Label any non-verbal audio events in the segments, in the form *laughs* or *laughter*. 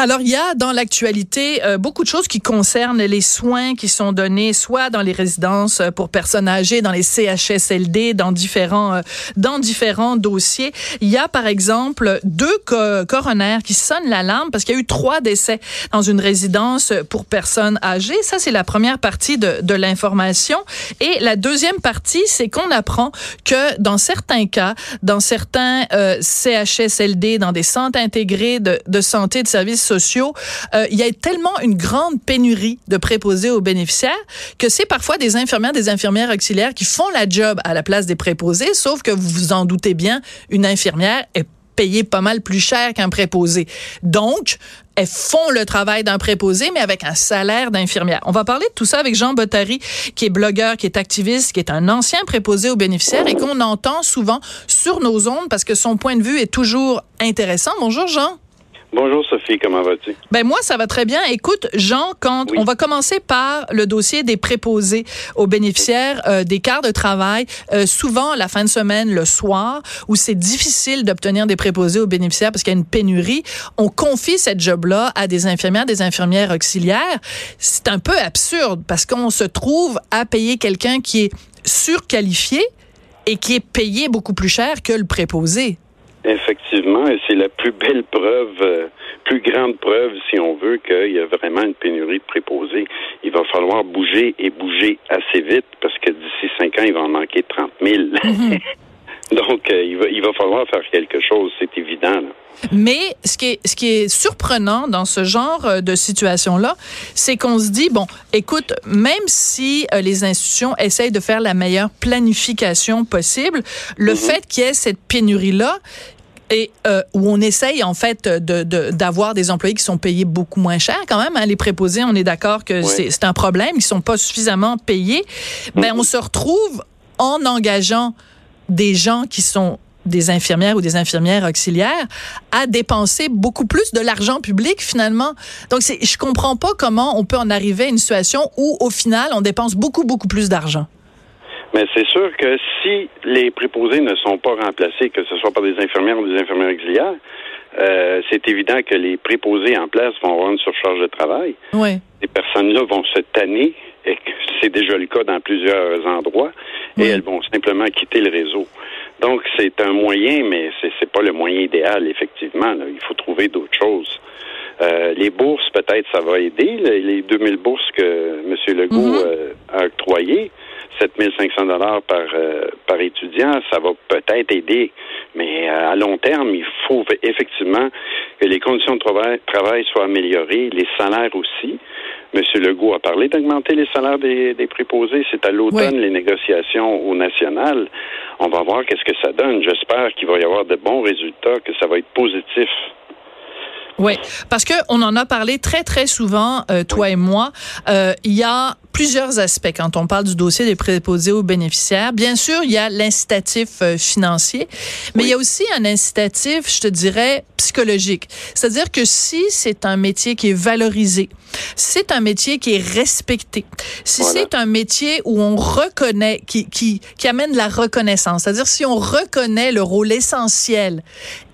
Alors, il y a dans l'actualité euh, beaucoup de choses qui concernent les soins qui sont donnés soit dans les résidences euh, pour personnes âgées, dans les CHSLD, dans différents euh, dans différents dossiers. Il y a par exemple deux co coronaires qui sonnent l'alarme parce qu'il y a eu trois décès dans une résidence pour personnes âgées. Ça, c'est la première partie de, de l'information. Et la deuxième partie, c'est qu'on apprend que dans certains cas, dans certains CHSLD, dans des centres intégrés de, de santé de services euh, il y a tellement une grande pénurie de préposés aux bénéficiaires que c'est parfois des infirmières, des infirmières auxiliaires qui font la job à la place des préposés, sauf que vous vous en doutez bien, une infirmière est payée pas mal plus cher qu'un préposé. Donc, elles font le travail d'un préposé, mais avec un salaire d'infirmière. On va parler de tout ça avec Jean Bottary, qui est blogueur, qui est activiste, qui est un ancien préposé aux bénéficiaires et qu'on entend souvent sur nos ondes parce que son point de vue est toujours intéressant. Bonjour Jean. Bonjour Sophie, comment vas-tu? Ben moi, ça va très bien. Écoute, Jean, quand on va commencer par le dossier des préposés aux bénéficiaires euh, des quarts de travail, euh, souvent la fin de semaine, le soir, où c'est difficile d'obtenir des préposés aux bénéficiaires parce qu'il y a une pénurie, on confie cette job-là à des infirmières, des infirmières auxiliaires. C'est un peu absurde parce qu'on se trouve à payer quelqu'un qui est surqualifié et qui est payé beaucoup plus cher que le préposé. Effectivement, et c'est la plus belle preuve, euh, plus grande preuve, si on veut, qu'il y a vraiment une pénurie de préposés. Il va falloir bouger et bouger assez vite parce que d'ici cinq ans, il va en manquer 30 000. Mhm. *laughs* Donc, euh, il, va, il va falloir faire quelque chose, c'est évident. Mais ce qui, est, ce qui est surprenant dans ce genre euh, de situation-là, c'est qu'on se dit, bon, écoute, même si les institutions essayent de faire la meilleure planification possible, le mhm. fait qu'il y ait cette pénurie-là, et euh, où on essaye en fait de d'avoir des employés qui sont payés beaucoup moins cher quand même. Hein, les préposés, on est d'accord que c'est un problème, ils sont pas suffisamment payés. Ben on se retrouve en engageant des gens qui sont des infirmières ou des infirmières auxiliaires à dépenser beaucoup plus de l'argent public finalement. Donc je comprends pas comment on peut en arriver à une situation où au final on dépense beaucoup beaucoup plus d'argent. Mais c'est sûr que si les préposés ne sont pas remplacés, que ce soit par des infirmières ou des infirmières auxiliaires, euh, c'est évident que les préposés en place vont avoir une surcharge de travail. Oui. Ces personnes-là vont se tanner, et c'est déjà le cas dans plusieurs endroits, et elles vont simplement quitter le réseau. Donc, c'est un moyen, mais c'est, c'est pas le moyen idéal, effectivement. Il faut trouver d'autres choses. Euh, les bourses, peut-être, ça va aider. Les 2000 bourses que M. Legault mm-hmm. euh, a octroyées, 7500 dollars par euh, par étudiant, ça va peut-être aider, mais euh, à long terme, il faut effectivement que les conditions de travail, travail soient améliorées, les salaires aussi. Monsieur Legault a parlé d'augmenter les salaires des, des préposés. C'est à l'automne les négociations au national. On va voir qu'est-ce que ça donne. J'espère qu'il va y avoir de bons résultats, que ça va être positif. Oui, parce que on en a parlé très très souvent, euh, toi et moi. Il y a plusieurs aspects quand on parle du dossier des préposés aux bénéficiaires. Bien sûr, il y a l'incitatif euh, financier, mais il y a aussi un incitatif, je te dirais, psychologique. C'est-à-dire que si c'est un métier qui est valorisé, si c'est un métier qui est respecté, si c'est un métier où on reconnaît, qui, qui, qui amène de la reconnaissance, c'est-à-dire si on reconnaît le rôle essentiel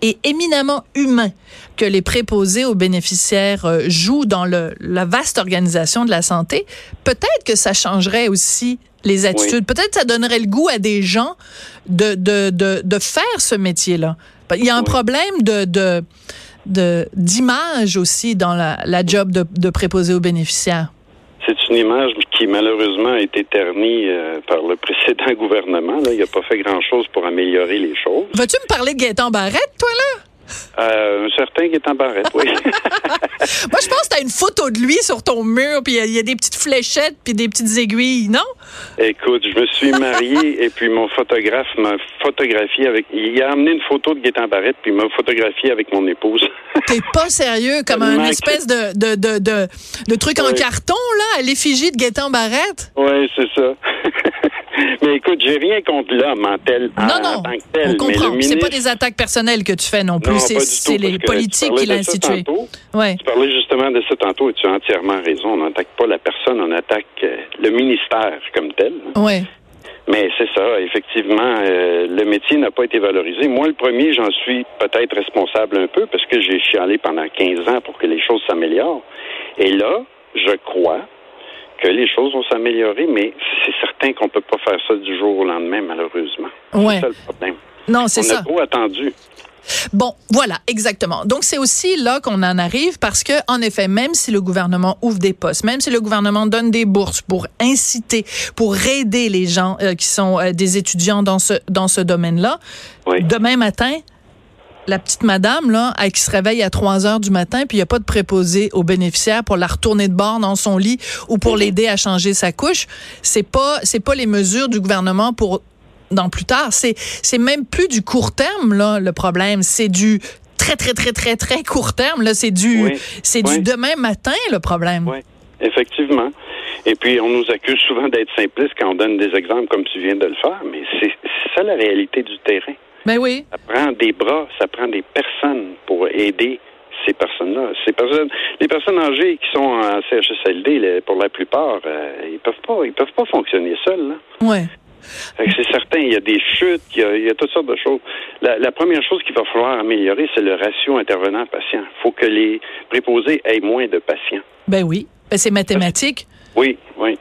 et éminemment humain que les préposés aux bénéficiaires euh, jouent dans le, la vaste organisation de la santé, peut-être que ça changerait aussi les attitudes. Peut-être ça donnerait le goût à des gens de, de, de, de faire ce métier-là. Il y a un problème de, de, d'image aussi dans la, la job de, de préposé aux bénéficiaires. C'est une image qui malheureusement a été ternie euh, par le précédent *laughs* gouvernement. Là. Il n'a pas fait grand-chose pour améliorer les choses. Vas-tu me parler de Gaëtan Barrette, toi, là? Euh, un certain qui est en barrette, oui. *laughs* Moi, je pense que tu as une photo de lui sur ton mur, puis il y, a des petites fléchettes, puis des petites aiguilles, non? Écoute, je me suis marié et puis mon photographe m'a photographié avec. Il a amené une photo de Gaétan Barrette, puis il m'a photographié avec mon épouse. *laughs* T'es pas sérieux, comme un espèce de, de, de, de, de truc en carton, là, à l'effigie de Gaétan Barrette? Oui, c'est ça. *laughs* mais écoute, j'ai rien contre l'homme en, tel, non, non, tant que tel. On comprend. Ministre... C'est pas des attaques personnelles que tu fais non plus. C'est les politiques qui l'ont institué. Ouais. Tu parlais justement de ça tantôt et tu as entièrement raison. On n'attaque pas la personne, on attaque euh, le ministère comme tel. Oui. Mais c'est ça, effectivement, euh, le métier n'a pas été valorisé. Moi, le premier, j'en suis peut-être responsable un peu parce que j'ai chialé pendant 15 ans pour que les choses s'améliorent. Et là, je crois que les choses vont s'améliorer, mais c'est certain qu'on peut pas faire ça du jour au lendemain, malheureusement. Ouais. C'est ça le problème. Non, c'est ça. On a trop attendu. Bon, voilà, exactement. Donc c'est aussi là qu'on en arrive parce que en effet, même si le gouvernement ouvre des postes, même si le gouvernement donne des bourses pour inciter, pour aider les gens euh, qui sont euh, des étudiants dans ce dans ce domaine-là, demain matin, la petite madame là, qui se réveille à 3 heures du matin, puis il n'y a pas de préposé aux bénéficiaires pour la retourner de bord dans son lit ou pour mhm. l'aider à changer sa couche, c'est pas c'est pas les mesures du gouvernement pour dans plus tard. C'est c'est même plus du court terme là le problème, c'est du très très très très très court terme là, c'est du c'est du demain matin le problème. Oui. Effectivement. Et puis, on nous accuse souvent d'être simplistes quand on donne des exemples comme tu viens de le faire, mais c'est ça la réalité du terrain. Ben oui. Ça prend des bras, ça prend des personnes pour aider ces personnes-là. Ces personnes, les personnes âgées qui sont en CHSLD, pour la plupart, euh, ils peuvent pas, ils peuvent pas fonctionner seuls. Ouais. C'est certain, il y a des chutes, il y a, toutes sortes de choses. La, première chose qu'il va falloir améliorer, c'est le ratio intervenant-patient. Il faut que les préposés aient moins de patients. Ben oui, ben c'est mathématique. Oui, oui.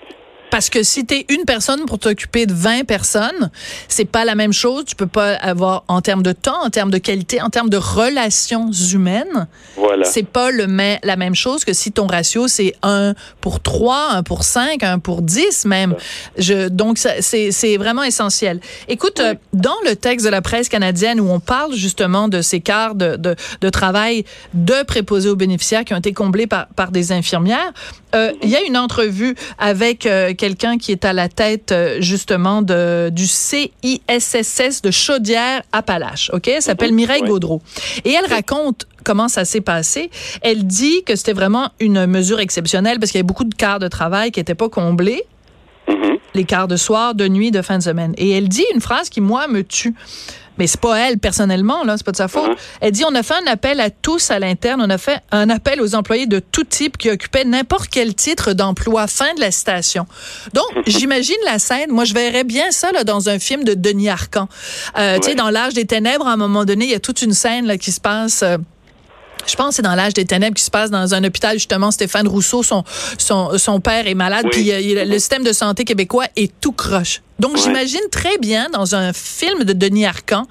Parce que si tu es une personne pour t'occuper de 20 personnes, c'est pas la même chose. Tu peux pas avoir en termes de temps, en termes de qualité, en termes de relations humaines. Voilà. C'est pas le la même chose que si ton ratio c'est 1 pour 3, 1 pour 5, 1 pour 10 même. Je, donc c'est vraiment essentiel. Écoute, euh, dans le texte de la presse canadienne où on parle justement de ces quarts de, de, de travail de préposés aux bénéficiaires qui ont été comblés par, par des infirmières, euh, il y a une entrevue avec euh, quelqu'un qui est à la tête euh, justement de, du CISSS de Chaudière-Appalaches. OK? Elle s'appelle. Mireille Gaudreau. Et elle raconte comment ça s'est passé. Elle dit que c'était vraiment une mesure exceptionnelle parce qu'il y avait beaucoup de quarts de travail qui n'étaient pas comblés. Mhm. Les quarts de soir, de nuit, de fin de semaine. Et elle dit une phrase qui, moi, me tue mais c'est pas elle personnellement, là, c'est pas de sa faute. Uh-huh. Elle dit on a fait un appel à tous à l'interne, on a fait un appel aux employés de tout type qui occupaient n'importe quel titre d'emploi. Fin de la citation. Donc, j'imagine la scène. Moi, je verrais bien ça là, dans un film de Denis Arcan. Euh, Tu sais, dans l'âge des ténèbres, à un moment donné, il y a toute une scène là qui se passe. Euh, je pense que c'est dans l'âge des ténèbres qui se passe dans un hôpital justement Stéphane Rousseau son son, son père est malade puis euh, le système de santé québécois est tout croche. Donc j'imagine très bien dans un film de Denis Arcan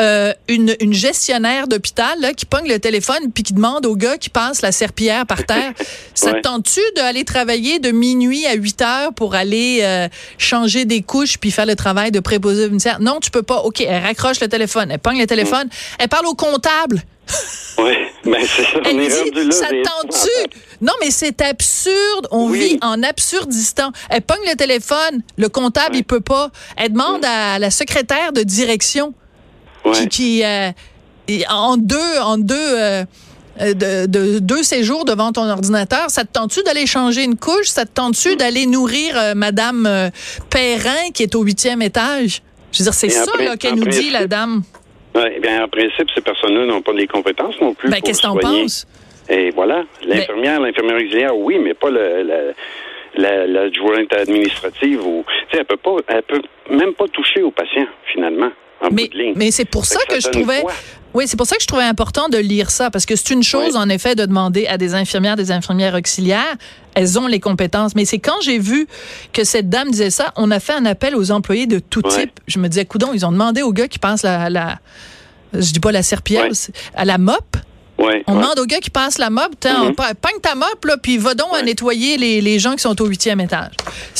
euh, une, une gestionnaire d'hôpital qui pogne le téléphone puis qui demande au gars qui passe la serpillière par terre ça te tente-tu d'aller travailler de minuit à 8 heures pour aller euh, changer des couches puis faire le travail de préposé ministère Non, tu peux pas. OK, elle raccroche le téléphone, elle pogne le téléphone, elle parle au comptable. Oui, mais c'est ça. Elle dit, ça tente-tu? Non, mais c'est absurde. On vit en absurdistan. Elle pogne le téléphone, le comptable, il peut pas. Elle demande à la secrétaire de direction qui, euh, en deux, en deux, euh, de, deux séjours devant ton ordinateur, ça te tente-tu d'aller changer une couche? Ça te tente-tu d'aller nourrir euh, Madame Perrin qui est au huitième étage? Je veux dire, c'est ça qu'elle nous dit, la dame. Oui, bien, en principe, ces personnes-là n'ont pas les compétences non plus. Ben, qu'est-ce que t'en penses? Et voilà. L'infirmière, l'infirmière auxiliaire, oui, mais pas le, la, la jointe administrative ou tu sais elle peut pas elle peut même pas toucher aux patients finalement en mais, bout de ligne. mais c'est pour ça, que, je trouvais oui, c'est pour ça que je trouvais important de lire ça parce que c'est une chose en effet de demander à des infirmières, des infirmières auxiliaires, elles ont les compétences, mais c'est quand j'ai vu que cette dame disait ça, on a fait un appel aux employés de tout type. Je me disais coudon, ils ont demandé aux gars qui passent la, la je dis pas la serpillière, à la mop Ouais, On ouais. demande au gars qui passe la Mhm. pa- pogne ta là, puis va donc à nettoyer les, les gens qui sont au huitième étage.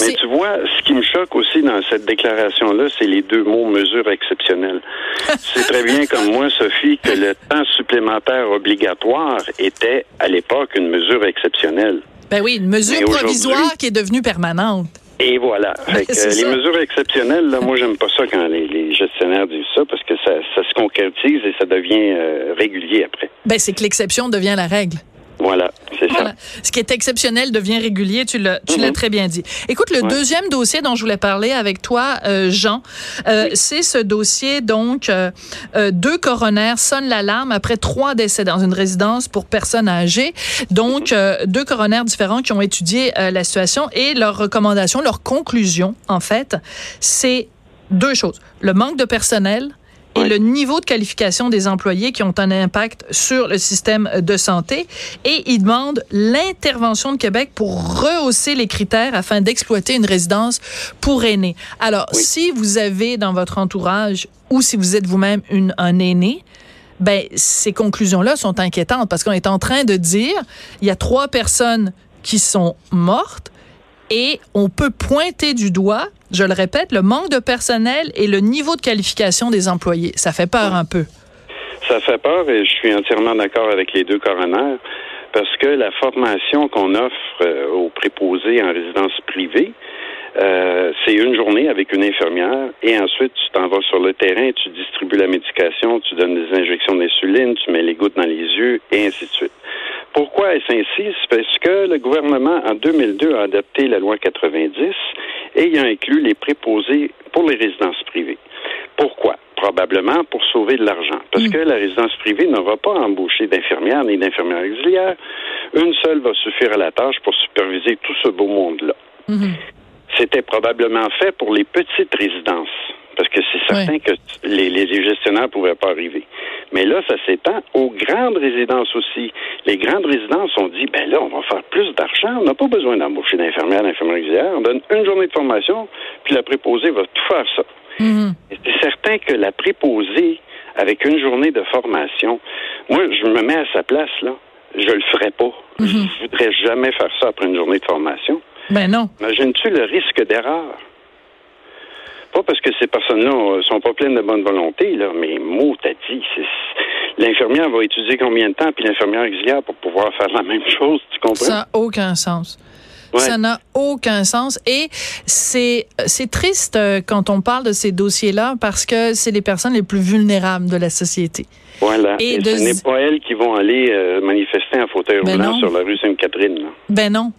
Mais tu vois, ce qui me choque aussi dans cette déclaration-là, c'est les deux mots mesure exceptionnelle. *laughs* c'est très bien comme moi, Sophie, que le temps supplémentaire obligatoire était à l'époque une mesure exceptionnelle. Ben oui, une mesure Mais provisoire qui est devenue permanente. Et voilà. *laughs* Fait que, C'est euh, les mesures exceptionnelles, là, moi, j'aime pas ça quand les, les gestionnaires disent ça parce que ça, ça se concrétise et ça devient euh, régulier après. Ben, c'est que l'exception devient la règle. Voilà, c'est Voilà. ça. Ce qui est exceptionnel devient régulier, tu l'as tu l'as Mhm. très bien dit. Écoute, le Ouais. deuxième dossier dont je voulais parler avec toi, euh, Jean, euh, c'est ce dossier, donc, euh, deux coronaires sonnent l'alarme après trois décès dans une résidence pour personnes âgées. Donc, euh, deux coronaires différents qui ont étudié la situation et leurs recommandations, leurs conclusions, en fait, c'est deux choses. Le manque de personnel et le niveau de qualification des employés qui ont un impact sur le système de santé. Et ils demandent l'intervention de Québec pour rehausser les critères afin d'exploiter une résidence pour aînés. Alors, Oui. si vous avez dans votre entourage ou si vous êtes vous-même une, un aîné, ben, ces conclusions-là sont inquiétantes parce qu'on est en train de dire, il y a trois personnes qui sont mortes et on peut pointer du doigt, je le répète, le manque de personnel et le niveau de qualification des employés. Ça fait peur un peu. Ça fait peur et je suis entièrement d'accord avec les deux coronaires parce que la formation qu'on offre euh, aux préposés en résidence privée, euh, c'est une journée avec une infirmière et ensuite tu t'en vas sur le terrain, tu distribues la médication, tu donnes des injections d'insuline, tu mets les gouttes dans les yeux et ainsi de suite. Pourquoi est-ce ainsi? C'est parce que le gouvernement, en 2002, a adopté la loi 90 et il a inclus les préposés pour les résidences privées. Pourquoi? Probablement pour sauver de l'argent. Parce que la résidence privée n'aura pas embauché d'infirmières ni d'infirmières auxiliaires. Une seule va suffire à la tâche pour superviser tout ce beau monde-là. Mhm. C'était probablement fait pour les petites résidences. Parce que c'est certain que les, les gestionnaires ne pouvaient pas arriver. Mais là, ça s'étend aux grandes résidences aussi. Les grandes résidences ont dit, ben là, on va faire plus d'argent. On n'a pas besoin d'embaucher d'infirmières, d'infirmières auxiliaires. On donne une journée de formation, puis la préposée va tout faire ça. Mhm. C'est certain que la préposée, avec une journée de formation, moi, je me mets à sa place, là. Je le ferais pas. Je voudrais jamais faire ça après une journée de formation. Ben non. Imagines-tu le risque d'erreur? Pas parce que ces personnes-là euh, sont pas pleines de bonne volonté, là, mais mot t'as dit. L'infirmière va étudier combien de temps, puis l'infirmière auxiliaire pour pouvoir faire la même *laughs* chose, tu comprends? Ça n'a aucun sens. Ouais. Ça n'a aucun sens. Et c'est, c'est triste euh, quand on parle de ces dossiers-là parce que c'est les personnes les plus vulnérables de la société. Voilà. Et Et, de- ce n'est pas elles qui vont aller euh, manifester en fauteuil Ben roulant non. sur la rue Sainte-Catherine. Ben non.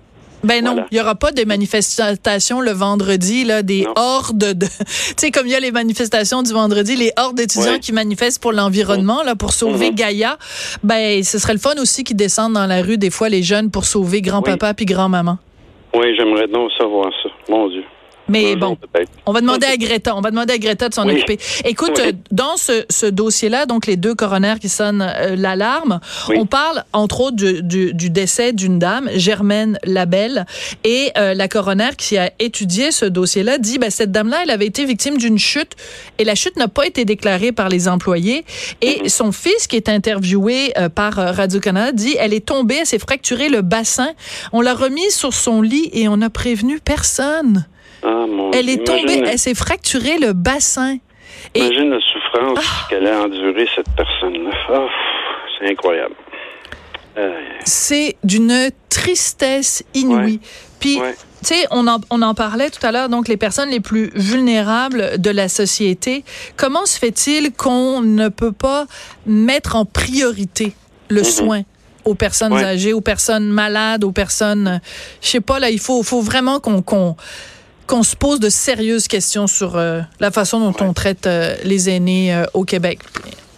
Ben non, Voilà. il y aura pas de manifestations le vendredi là, des Non. hordes de, *laughs* tu sais comme il y a les manifestations du vendredi, les hordes d'étudiants Ouais. qui manifestent pour l'environnement là pour sauver Mhm. Gaïa. Ben ce serait le fun aussi qu'ils descendent dans la rue des fois les jeunes pour sauver grand-papa puis grand-maman. Oui, j'aimerais donc savoir ça. Mon Dieu. Mais bon. On va demander à Greta. On va demander à Greta de s'en Oui. occuper. Écoute, Oui. euh, dans ce, ce dossier-là, donc les deux coronaires qui sonnent euh, l'alarme, Oui. on parle entre autres du, du- du décès d'une dame, Germaine Labelle, et euh, la coroner qui a étudié ce dossier-là dit, ben, cette dame-là, elle avait été victime d'une chute et la chute n'a pas été déclarée par les employés. Et son fils, qui est interviewé euh, par Radio-Canada, dit, elle est tombée, elle s'est fracturé le bassin. On l'a remise sur son lit et on n'a prévenu personne. Ah, mon Elle est tombée, Imagine- elle s'est fracturé le bassin. Et Ah. Imagine la souffrance qu'elle a endurée, cette personne-là. Ah, c'est incroyable. Euh, c'est d'une tristesse inouïe. Puis, ouais. tu sais, on en, on en parlait tout à l'heure, donc les personnes les plus vulnérables de la société. Comment se fait-il qu'on ne peut pas mettre en priorité le soin? aux personnes Mhm. Ouais. âgées, aux personnes malades, aux personnes, je sais pas là, il faut, faut vraiment qu'on qu'on qu'on se pose de sérieuses questions sur euh, la façon dont on traite euh, les aînés euh, au Québec.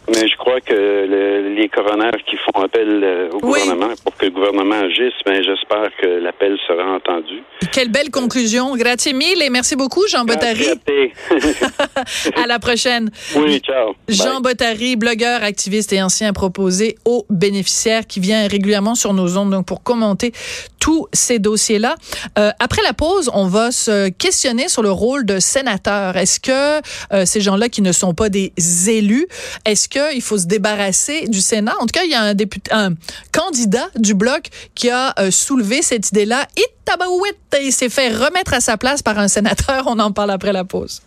Mais je crois que le- les coronaires qui font appel euh, au Oui. gouvernement pour que le gouvernement agisse, ben, j'espère que l'appel sera entendu. Quelle belle conclusion. Grazie mille et merci beaucoup, Jean Bottary. *laughs* À la prochaine. *laughs* oui, ciao. Jean Bye. Bottary, blogueur, activiste et ancien proposé aux bénéficiaires qui vient régulièrement sur nos ondes donc pour commenter tous ces dossiers-là. Euh, après la pause, on va se questionner sur le rôle de sénateur. Est-ce que euh, ces gens-là qui ne sont pas des élus, est-ce qu'il faut se débarrasser du Sénat? En tout cas, il y a un député, un candidat du bloc qui a euh, soulevé cette idée-là. Et il s'est fait remettre à sa place par un sénateur. On en parle après la pause.